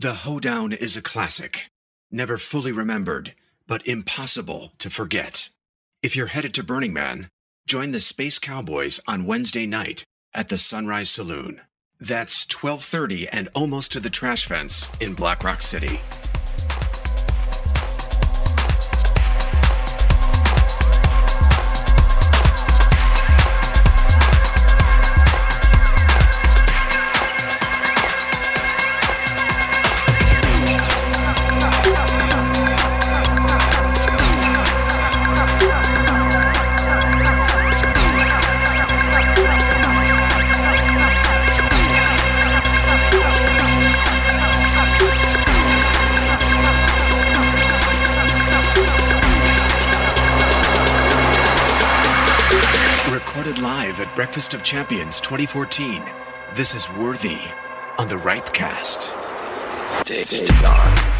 The Hoedown is a classic, never fully remembered, but impossible to forget. If you're headed to Burning Man, join the Space Cowboys on Wednesday night at the Sunrise Saloon. That's 12:30 and almost to the trash fence in Black Rock City. Breakfast of Champions 2014. This is Worthy on the Ripcast. Stay, stay gone.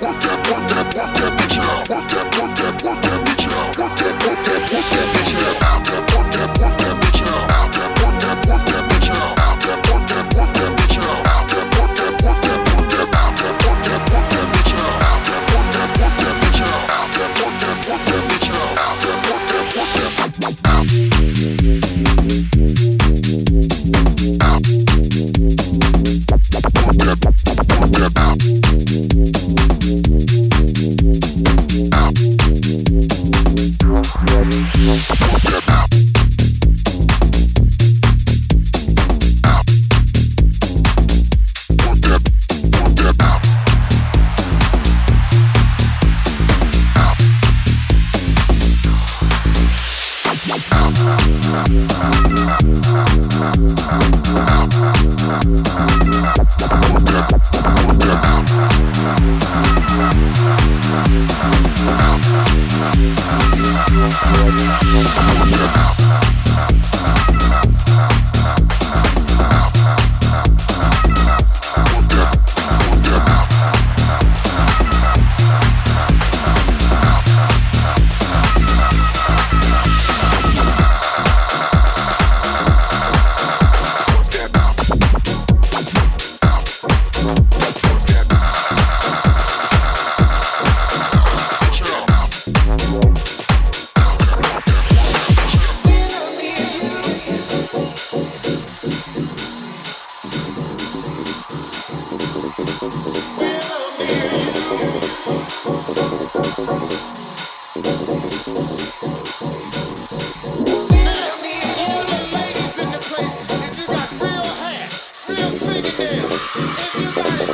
that bitch out. Walk that bitch out. Walk that bitch out. Walk that bitch out.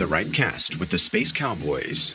the Ripcast with the Space Cowboys.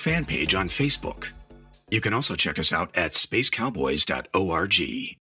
fan page on Facebook. You can also check us out at spacecowboys.org.